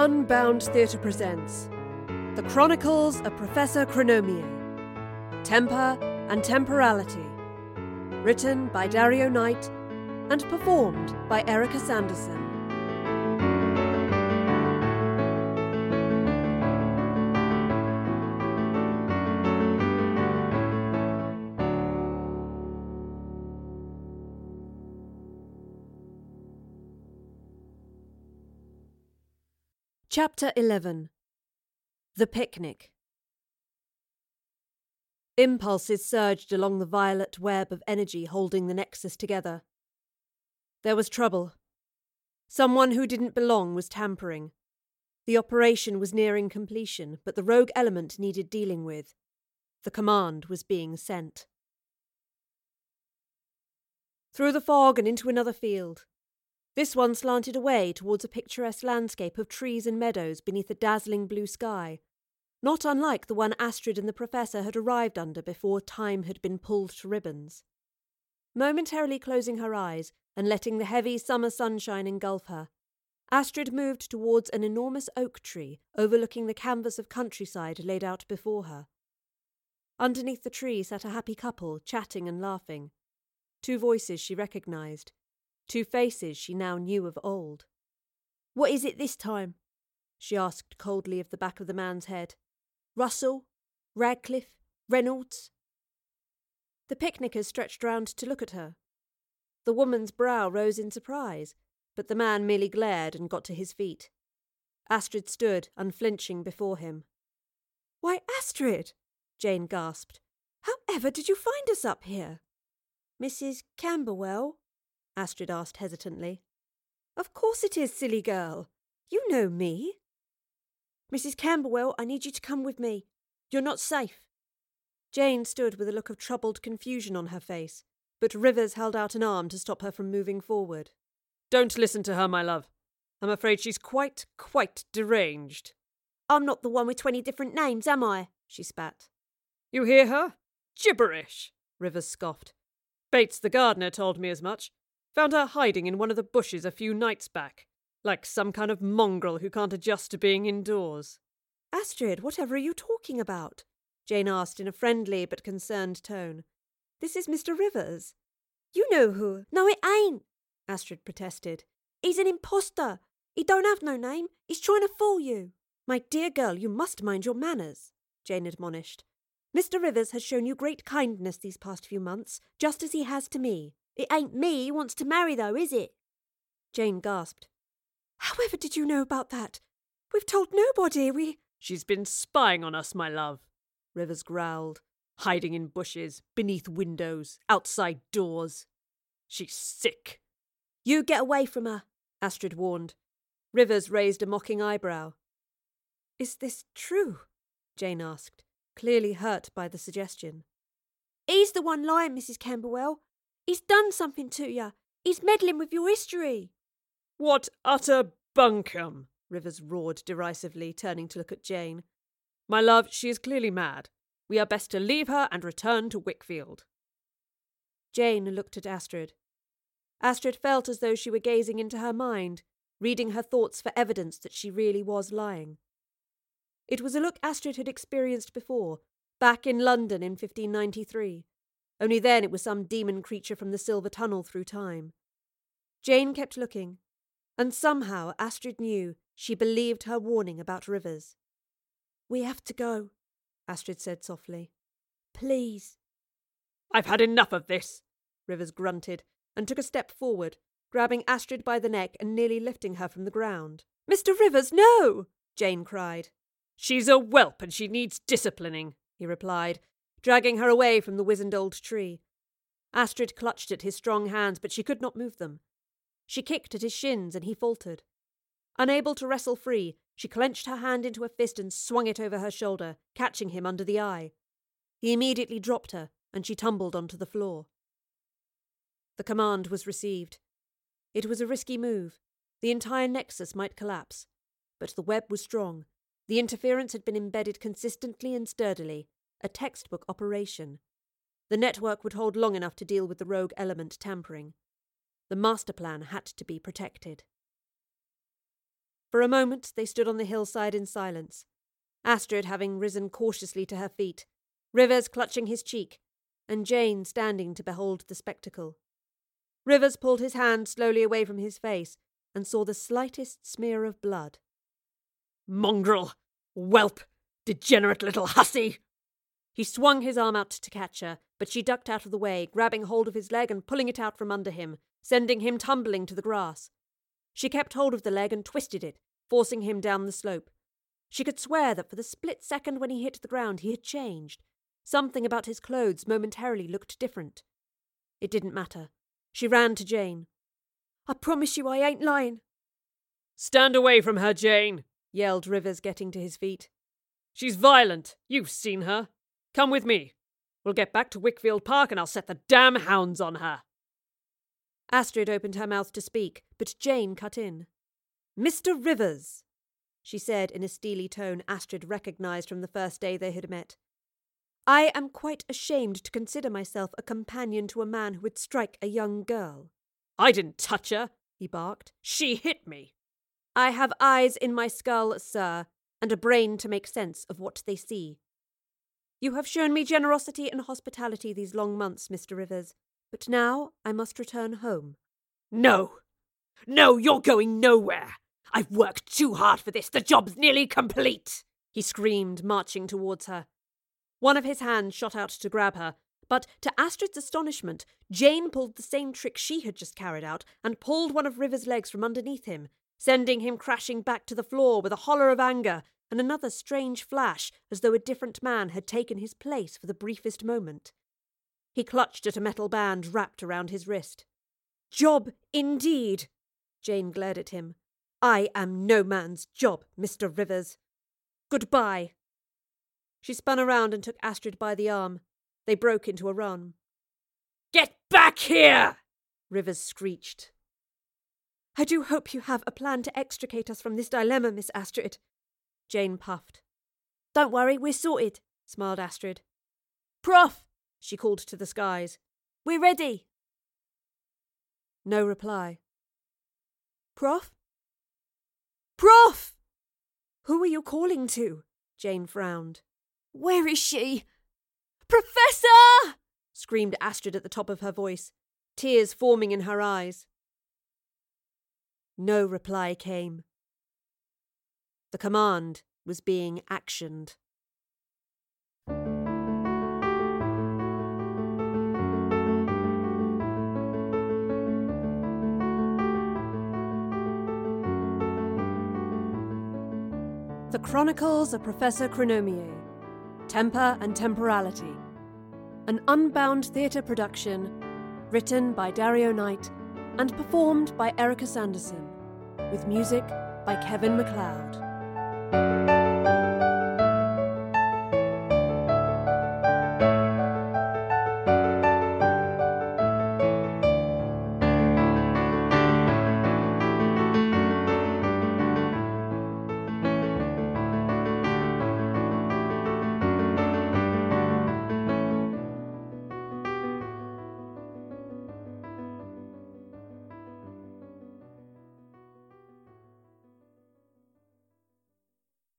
Unbound Theatre presents The Chronicles of Professor Chronomier Temper and Temporality. Written by Dario Knight and performed by Erica Sanderson. Chapter 11 The Picnic Impulses surged along the violet web of energy holding the Nexus together. There was trouble. Someone who didn't belong was tampering. The operation was nearing completion, but the rogue element needed dealing with. The command was being sent. Through the fog and into another field, this one slanted away towards a picturesque landscape of trees and meadows beneath a dazzling blue sky, not unlike the one Astrid and the Professor had arrived under before time had been pulled to ribbons. Momentarily closing her eyes and letting the heavy summer sunshine engulf her, Astrid moved towards an enormous oak tree overlooking the canvas of countryside laid out before her. Underneath the tree sat a happy couple, chatting and laughing. Two voices she recognized, two faces she now knew of old. What is it this time? she asked coldly of the back of the man's head. Russell? Radcliffe? Reynolds? The picnickers stretched round to look at her. The woman's brow rose in surprise, but the man merely glared and got to his feet. Astrid stood, unflinching, before him. Why, Astrid! Jane gasped. How ever did you find us up here? Mrs. Camberwell? Astrid asked hesitantly. Of course it is, silly girl. You know me. Mrs. Camberwell, I need you to come with me. You're not safe. Jane stood with a look of troubled confusion on her face, but Rivers held out an arm to stop her from moving forward. Don't listen to her, my love. I'm afraid she's quite, quite deranged. I'm not the one with twenty different names, am I? she spat. You hear her? Gibberish, Rivers scoffed. Bates the gardener told me as much. Found her hiding in one of the bushes a few nights back, like some kind of mongrel who can't adjust to being indoors. Astrid, whatever are you talking about? Jane asked in a friendly but concerned tone. This is Mr. Rivers. You know who. No, it ain't, Astrid protested. He's an impostor. He don't have no name. He's trying to fool you. My dear girl, you must mind your manners, Jane admonished. Mr. Rivers has shown you great kindness these past few months, just as he has to me. It ain't me he wants to marry, though, is it? Jane gasped. However did you know about that? We've told nobody. We. She's been spying on us, my love, Rivers growled, hiding in bushes, beneath windows, outside doors. She's sick. You get away from her, Astrid warned. Rivers raised a mocking eyebrow. Is this true? Jane asked, clearly hurt by the suggestion. He's the one lying, Mrs. Camberwell. He's done something to you. He's meddling with your history. What utter bunkum! Rivers roared derisively, turning to look at Jane. My love, she is clearly mad. We are best to leave her and return to Wickfield. Jane looked at Astrid. Astrid felt as though she were gazing into her mind, reading her thoughts for evidence that she really was lying. It was a look Astrid had experienced before, back in London in 1593, only then it was some demon creature from the silver tunnel through time. Jane kept looking, and somehow Astrid knew she believed her warning about rivers. We have to go, Astrid said softly. Please. I've had enough of this, Rivers grunted, and took a step forward, grabbing Astrid by the neck and nearly lifting her from the ground. Mr. Rivers, no! Jane cried. She's a whelp and she needs disciplining, he replied, dragging her away from the wizened old tree. Astrid clutched at his strong hands, but she could not move them. She kicked at his shins, and he faltered. Unable to wrestle free, she clenched her hand into a fist and swung it over her shoulder, catching him under the eye. He immediately dropped her, and she tumbled onto the floor. The command was received. It was a risky move. The entire nexus might collapse. But the web was strong. The interference had been embedded consistently and sturdily, a textbook operation. The network would hold long enough to deal with the rogue element tampering. The master plan had to be protected. For a moment they stood on the hillside in silence, Astrid having risen cautiously to her feet, Rivers clutching his cheek, and Jane standing to behold the spectacle. Rivers pulled his hand slowly away from his face and saw the slightest smear of blood. Mongrel! Whelp! Degenerate little hussy! He swung his arm out to catch her, but she ducked out of the way, grabbing hold of his leg and pulling it out from under him, sending him tumbling to the grass. She kept hold of the leg and twisted it, forcing him down the slope. She could swear that for the split second when he hit the ground he had changed. Something about his clothes momentarily looked different. It didn't matter. She ran to Jane. I promise you I ain't lying. Stand away from her, Jane, yelled Rivers, getting to his feet. She's violent. You've seen her. Come with me. We'll get back to Wickfield Park and I'll set the damn hounds on her. Astrid opened her mouth to speak, but Jane cut in. Mr. Rivers, she said in a steely tone Astrid recognised from the first day they had met. I am quite ashamed to consider myself a companion to a man who would strike a young girl. I didn't touch her, he barked. She hit me. I have eyes in my skull, sir, and a brain to make sense of what they see. You have shown me generosity and hospitality these long months, Mr. Rivers, but now I must return home. No! No, you're going nowhere! I've worked too hard for this. The job's nearly complete! He screamed, marching towards her. One of his hands shot out to grab her, but to Astrid's astonishment, Jane pulled the same trick she had just carried out and pulled one of River's legs from underneath him, sending him crashing back to the floor with a holler of anger and another strange flash as though a different man had taken his place for the briefest moment. He clutched at a metal band wrapped around his wrist. Job, indeed! Jane glared at him. I am no man's job, Mr. Rivers. Goodbye. She spun around and took Astrid by the arm. They broke into a run. Get back here! Rivers screeched. I do hope you have a plan to extricate us from this dilemma, Miss Astrid. Jane puffed. Don't worry, we're sorted, smiled Astrid. Prof, she called to the skies. We're ready. No reply. Prof? Prof! Who are you calling to? Jane frowned. Where is she? Professor! screamed Astrid at the top of her voice, tears forming in her eyes. No reply came. The command was being actioned. The Chronicles of Professor Chronomier Temper and Temporality. An Unbound Theatre production, written by Dario Knight and performed by Erica Sanderson, with music by Kevin MacLeod.